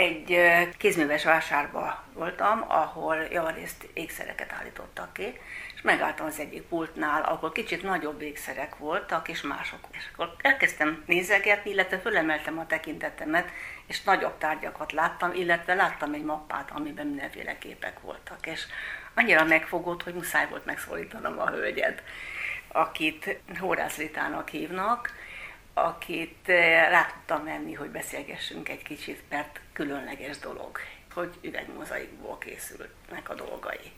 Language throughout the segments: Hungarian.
Egy kézműves vásárban voltam, ahol javarészt ékszereket állítottak ki, és megálltam az egyik pultnál, ahol kicsit nagyobb ékszerek voltak, és mások. És akkor elkezdtem nézegetni, illetve fölemeltem a tekintetemet, és nagyobb tárgyakat láttam, illetve láttam egy mappát, amiben mindenféle képek voltak. És annyira megfogott, hogy muszáj volt megszólítanom a hölgyet, akit Hórász Ritának hívnak, akit rá tudtam hogy beszélgessünk egy kicsit, mert különleges dolog, hogy üvegmozaikból készülnek a dolgai.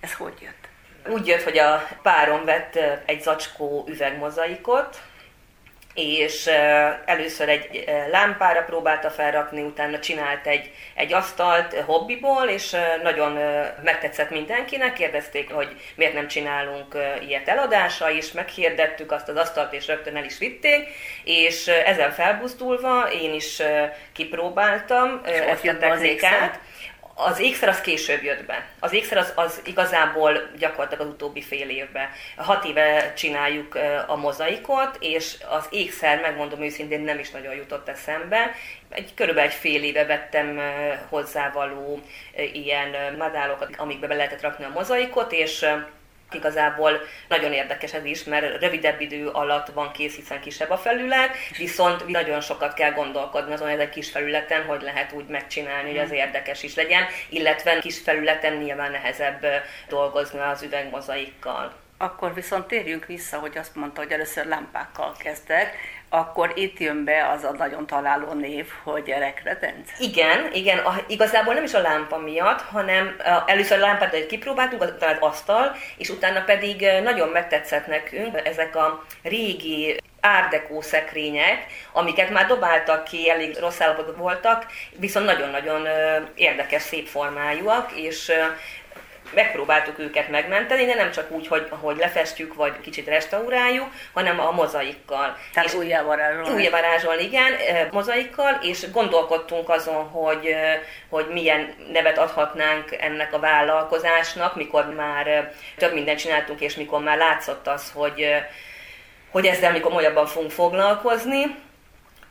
Ez hogy jött? Úgy jött, hogy a párom vett egy zacskó üvegmozaikot, és először egy lámpára próbálta felrakni, utána csinált egy, egy asztalt hobbiból, és nagyon megtetszett mindenkinek, kérdezték, hogy miért nem csinálunk ilyet eladásra, és meghirdettük azt az asztalt, és rögtön el is vitték, és ezen felbuzdulva én is kipróbáltam és ezt a technikát, az ékszer az később jött be. Az ékszer az, az igazából gyakorlatilag az utóbbi fél évben. Hat éve csináljuk a mozaikot, és az ékszer, megmondom őszintén, nem is nagyon jutott eszembe. Egy, körülbelül egy fél éve vettem hozzávaló ilyen madálokat, amikbe be lehetett rakni a mozaikot, és Igazából nagyon érdekes ez is, mert rövidebb idő alatt van kész, hiszen kisebb a felület, viszont nagyon sokat kell gondolkodni azon, hogy egy kis felületen hogy lehet úgy megcsinálni, hogy az hmm. érdekes is legyen, illetve kis felületen nyilván nehezebb dolgozni az üvegmozaikkal. Akkor viszont térjünk vissza, hogy azt mondta, hogy először lámpákkal kezdtek, akkor itt jön be az a nagyon találó név, hogy gyerekretenc. Igen, igen, a, igazából nem is a lámpa miatt, hanem a, először a lámpát egy kipróbáltunk, utána az asztal, és utána pedig nagyon megtetszett nekünk ezek a régi árdekó szekrények, amiket már dobáltak ki, elég rossz állapotban voltak, viszont nagyon-nagyon érdekes, szép formájúak, és megpróbáltuk őket megmenteni, de nem csak úgy, hogy, hogy lefestjük, vagy kicsit restauráljuk, hanem a mozaikkal. Tehát és újjávarázsolni. Újjávarázsolni, igen, mozaikkal, és gondolkodtunk azon, hogy, hogy milyen nevet adhatnánk ennek a vállalkozásnak, mikor már több mindent csináltunk, és mikor már látszott az, hogy, hogy ezzel mikor komolyabban fogunk foglalkozni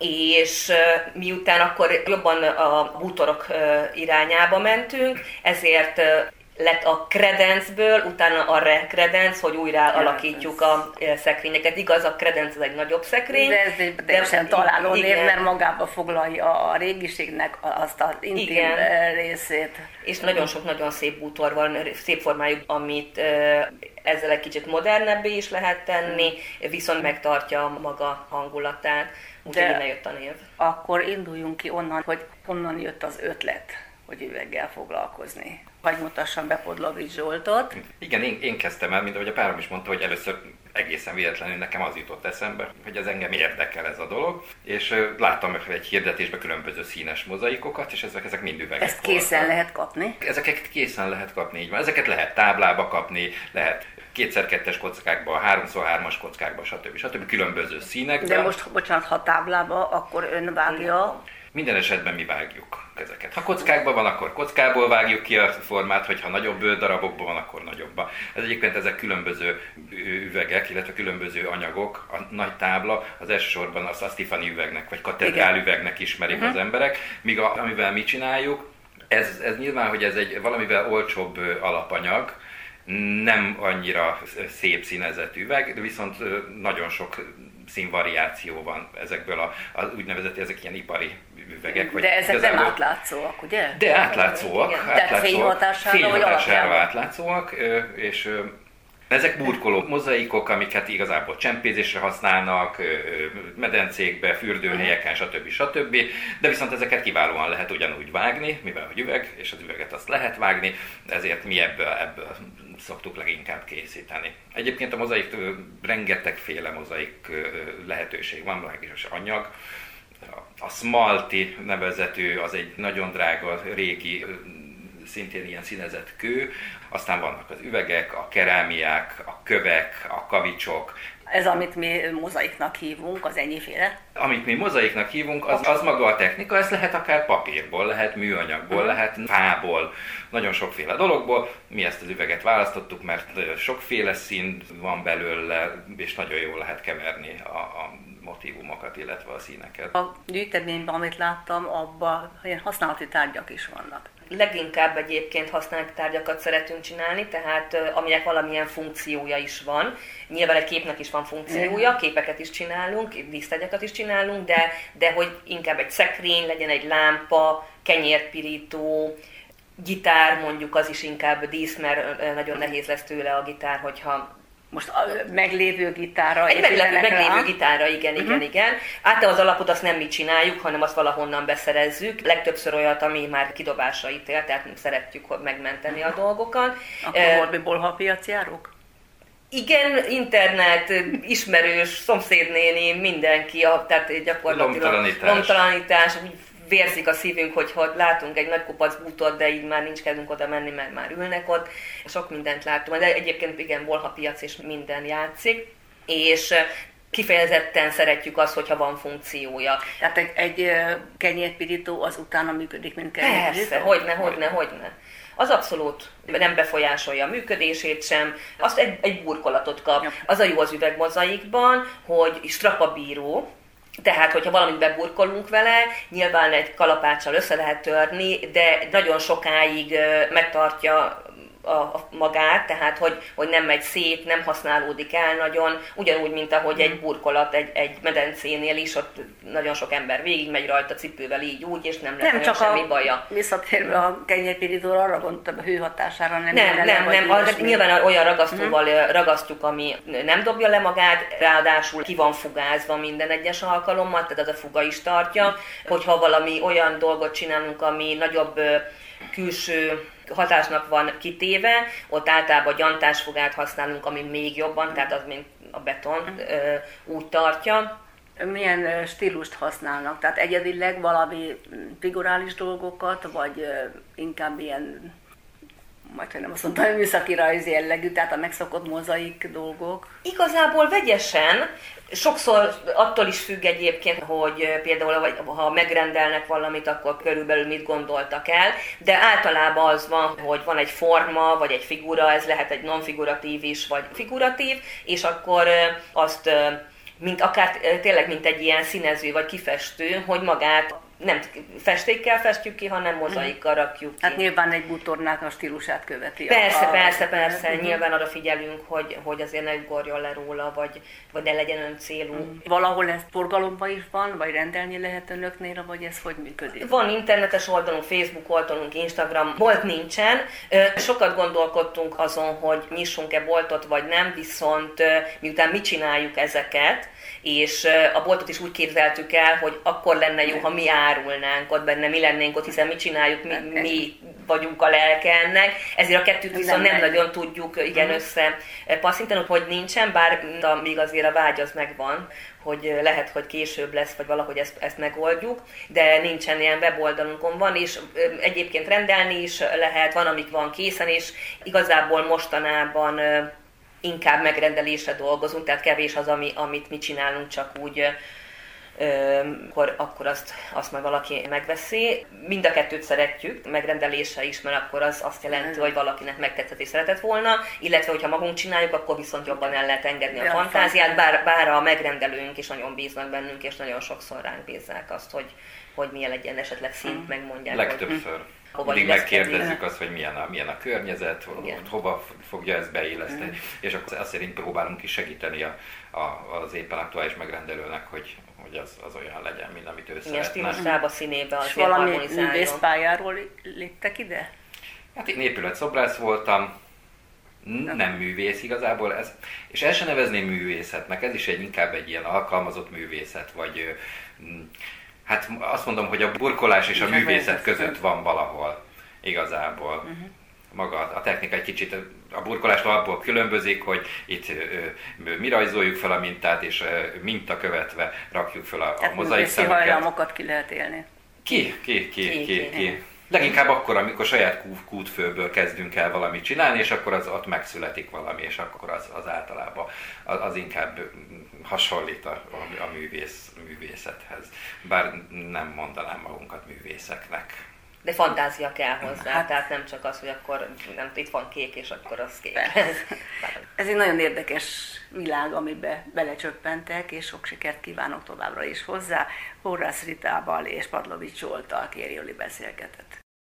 és miután akkor jobban a bútorok irányába mentünk, ezért lett a kredencből, utána a rekredenc, hogy újra alakítjuk a szekrényeket. Igaz, a kredenc az egy nagyobb szekrény. De ez egy teljesen találó név, mert magába foglalja a régiségnek azt az intim igen. részét. És nagyon sok nagyon szép bútor van, szép formájú, amit ezzel egy kicsit modernebbé is lehet tenni, viszont megtartja maga hangulatát. Úgyhogy innen jött a név. Akkor induljunk ki onnan, hogy honnan jött az ötlet, hogy üveggel foglalkozni vagy mutassam be Podlovics Zsoltot. Igen, én, én kezdtem el, mint ahogy a párom is mondta, hogy először egészen véletlenül nekem az jutott eszembe, hogy ez engem érdekel ez a dolog, és láttam egy hirdetésbe különböző színes mozaikokat, és ezek, ezek mind üvegek Ezt készen voltak. lehet kapni? Ezeket készen lehet kapni, így van. Ezeket lehet táblába kapni, lehet kétszer kettes kockákba, háromszor hármas kockákba, stb. stb. különböző színekben. De most, bocsánat, ha táblába, akkor ön vágja? Minden esetben mi vágjuk ezeket. Ha kockákban van, akkor kockából vágjuk ki a formát, hogyha nagyobb darabokban van, akkor nagyobba. Ez egyébként ezek különböző üvegek, illetve különböző anyagok. A nagy tábla az elsősorban azt a Stefani üvegnek, vagy katedrál üvegnek ismerik uh-huh. az emberek, míg a, amivel mi csináljuk, ez, ez nyilván, hogy ez egy valamivel olcsóbb alapanyag, nem annyira szép színezett üveg, de viszont nagyon sok színvariáció van ezekből a, a úgynevezett, ezek ilyen ipari üvegek. Vagy De ezek nem átlátszóak, ugye? De átlátszóak. Igen. átlátszóak Tehát fényhatására, fényhatására átlátszóak, és ezek burkoló mozaikok, amiket igazából csempézésre használnak, medencékbe, fürdőhelyeken, stb. stb. De viszont ezeket kiválóan lehet ugyanúgy vágni, mivel hogy üveg, és az üveget azt lehet vágni, ezért mi ebből, ebből szoktuk leginkább készíteni. Egyébként a mozaik rengetegféle mozaik lehetőség van, legalábbis anyag. A Smalti nevezetű az egy nagyon drága régi szintén ilyen színezett kő, aztán vannak az üvegek, a kerámiák, a kövek, a kavicsok, ez, amit mi mozaiknak hívunk, az ennyiféle? Amit mi mozaiknak hívunk, az, az maga a technika, ez lehet akár papírból, lehet műanyagból, lehet fából, nagyon sokféle dologból. Mi ezt az üveget választottuk, mert sokféle szín van belőle, és nagyon jól lehet keverni a, a motivumokat, illetve a színeket. A gyűjteményben, amit láttam, abban ilyen használati tárgyak is vannak. Leginkább egyébként használt tárgyakat szeretünk csinálni, tehát aminek valamilyen funkciója is van. Nyilván egy képnek is van funkciója, képeket is csinálunk, dísztárgyakat is csinálunk, de, de hogy inkább egy szekrény, legyen egy lámpa, kenyérpirító, gitár mondjuk az is inkább dísz, mert nagyon nehéz lesz tőle a gitár, hogyha most a meglévő gitára Egy meglévő, meglévő gitára, igen, igen, uh-huh. igen. Általában az alapot azt nem mi csináljuk, hanem azt valahonnan beszerezzük. Legtöbbször olyat, ami már kidobásra ítél, tehát szeretjük megmenteni a dolgokat. Akkor uh, volt bolha piacjárok? Igen, internet, ismerős, szomszédnéni, mindenki, tehát gyakorlatilag lomtalanítás, lomtalanítás vérzik a szívünk, hogyha látunk egy nagy kupac bútot, de így már nincs kedvünk oda menni, mert már ülnek ott. Sok mindent látunk, de egyébként igen, volha piac és minden játszik. És kifejezetten szeretjük azt, hogyha van funkciója. Tehát egy, egy kenyérpirító az utána működik, mint kenyérpirító? Persze, hogyne, hogyne, hogyne. Az abszolút nem befolyásolja a működését sem, azt egy, egy burkolatot kap. Az a jó az üvegmozaikban, hogy strapabíró, tehát, hogyha valamit beburkolunk vele, nyilván egy kalapáccsal össze lehet törni, de nagyon sokáig megtartja a, a magát, tehát hogy, hogy nem megy szét, nem használódik el nagyon, ugyanúgy, mint ahogy egy mm. burkolat egy, egy medencénél is, ott nagyon sok ember végig megy rajta cipővel így úgy, és nem lesz nem csak semmi a, baja. Visszatérve a kenyérpirítóra, arra gondoltam a hőhatására nem Nem, nem, nem, nem nyilván olyan ragasztóval mm. ragasztjuk, ami nem dobja le magát, ráadásul ki van fugázva minden egyes alkalommal, tehát az a fuga is tartja, hogyha valami olyan dolgot csinálunk, ami nagyobb külső hatásnak van kitéve, ott általában gyantásfogát használunk, ami még jobban, tehát az mint a beton mhm. úgy tartja. Milyen stílust használnak? Tehát egyedileg valami figurális dolgokat, vagy inkább ilyen majd nem azt mondtam, műszaki rajz jellegű, tehát a megszokott mozaik dolgok. Igazából vegyesen, Sokszor attól is függ egyébként, hogy például ha megrendelnek valamit, akkor körülbelül mit gondoltak el, de általában az van, hogy van egy forma, vagy egy figura, ez lehet egy non-figuratív is, vagy figuratív, és akkor azt mint akár tényleg mint egy ilyen színező vagy kifestő, hogy magát nem festékkel festjük ki, hanem mozaikkal rakjuk ki. Hát nyilván egy bútornak a stílusát követi. Persze, a... persze, persze. Uh-huh. Nyilván arra figyelünk, hogy, hogy azért ne ugorjon le róla, vagy, vagy ne legyen ön célú. Uh-huh. Valahol ez forgalomban is van, vagy rendelni lehet önöknél, vagy ez hogy működik? Van internetes oldalunk, Facebook oldalunk, Instagram, bolt nincsen. Sokat gondolkodtunk azon, hogy nyissunk-e boltot, vagy nem, viszont miután mi csináljuk ezeket, és a boltot is úgy képzeltük el, hogy akkor lenne jó, ha mi árulnánk ott benne, mi lennénk ott, hiszen mi csináljuk, mi, mi vagyunk a lelke ennek, ezért a kettőt viszont nem, nem nagyon tudjuk igen mm. össze passzintani, hogy nincsen, bár még azért a vágy az megvan, hogy lehet, hogy később lesz, vagy valahogy ezt, ezt megoldjuk, de nincsen ilyen weboldalunkon. Van, és egyébként rendelni is lehet, van, amik van készen, és igazából mostanában inkább megrendelésre dolgozunk, tehát kevés az, ami, amit mi csinálunk, csak úgy akkor, akkor azt, azt majd valaki megveszi. Mind a kettőt szeretjük, megrendelése is, mert akkor az azt jelenti, hogy valakinek megtetszett és szeretett volna, illetve hogyha magunk csináljuk, akkor viszont jobban el lehet engedni a fantáziát, bár, bár a megrendelőnk is nagyon bíznak bennünk, és nagyon sokszor ránk bízzák azt, hogy, hogy milyen legyen esetleg szint, megmondják. Legtöbbször. Hogy, hova Mindig megkérdezzük azt, hogy milyen a, milyen a környezet, Igen. hova fogja ezt beilleszteni, mm. és akkor azt szerint próbálunk is segíteni a, a, az éppen aktuális megrendelőnek, hogy, hogy az, az olyan legyen, mint amit ő Igen, szeretne. stílusába, színébe azért valami művészpályáról léptek ide? Hát én épületszobrász voltam, nem művész igazából, ez, és el sem nevezném művészetnek, ez is egy inkább egy ilyen alkalmazott művészet, vagy Hát azt mondom, hogy a burkolás és a művészet között van valahol igazából. Uh-huh. Maga a technika egy kicsit a burkolást abból különbözik, hogy itt ö, mi rajzoljuk fel a mintát, és ö, minta követve rakjuk fel a, a mozaik szemeket. hajlamokat ki lehet élni. Ki, ki, ki, ki, ki. ki. Leginkább akkor, amikor saját kútfőből kezdünk el valamit csinálni, és akkor az ott megszületik valami, és akkor az, az általában az, az inkább hasonlít a, a, a művész, művészethez. Bár nem mondanám magunkat művészeknek. De fantázia kell hozzá, hát, tehát nem csak az, hogy akkor nem, itt van kék, és akkor az kék. Ez egy nagyon érdekes világ, amiben belecsöppentek, és sok sikert kívánok továbbra is hozzá. Horász Ritával és Padlovics Zsoltal Kéri Oli beszélgetett.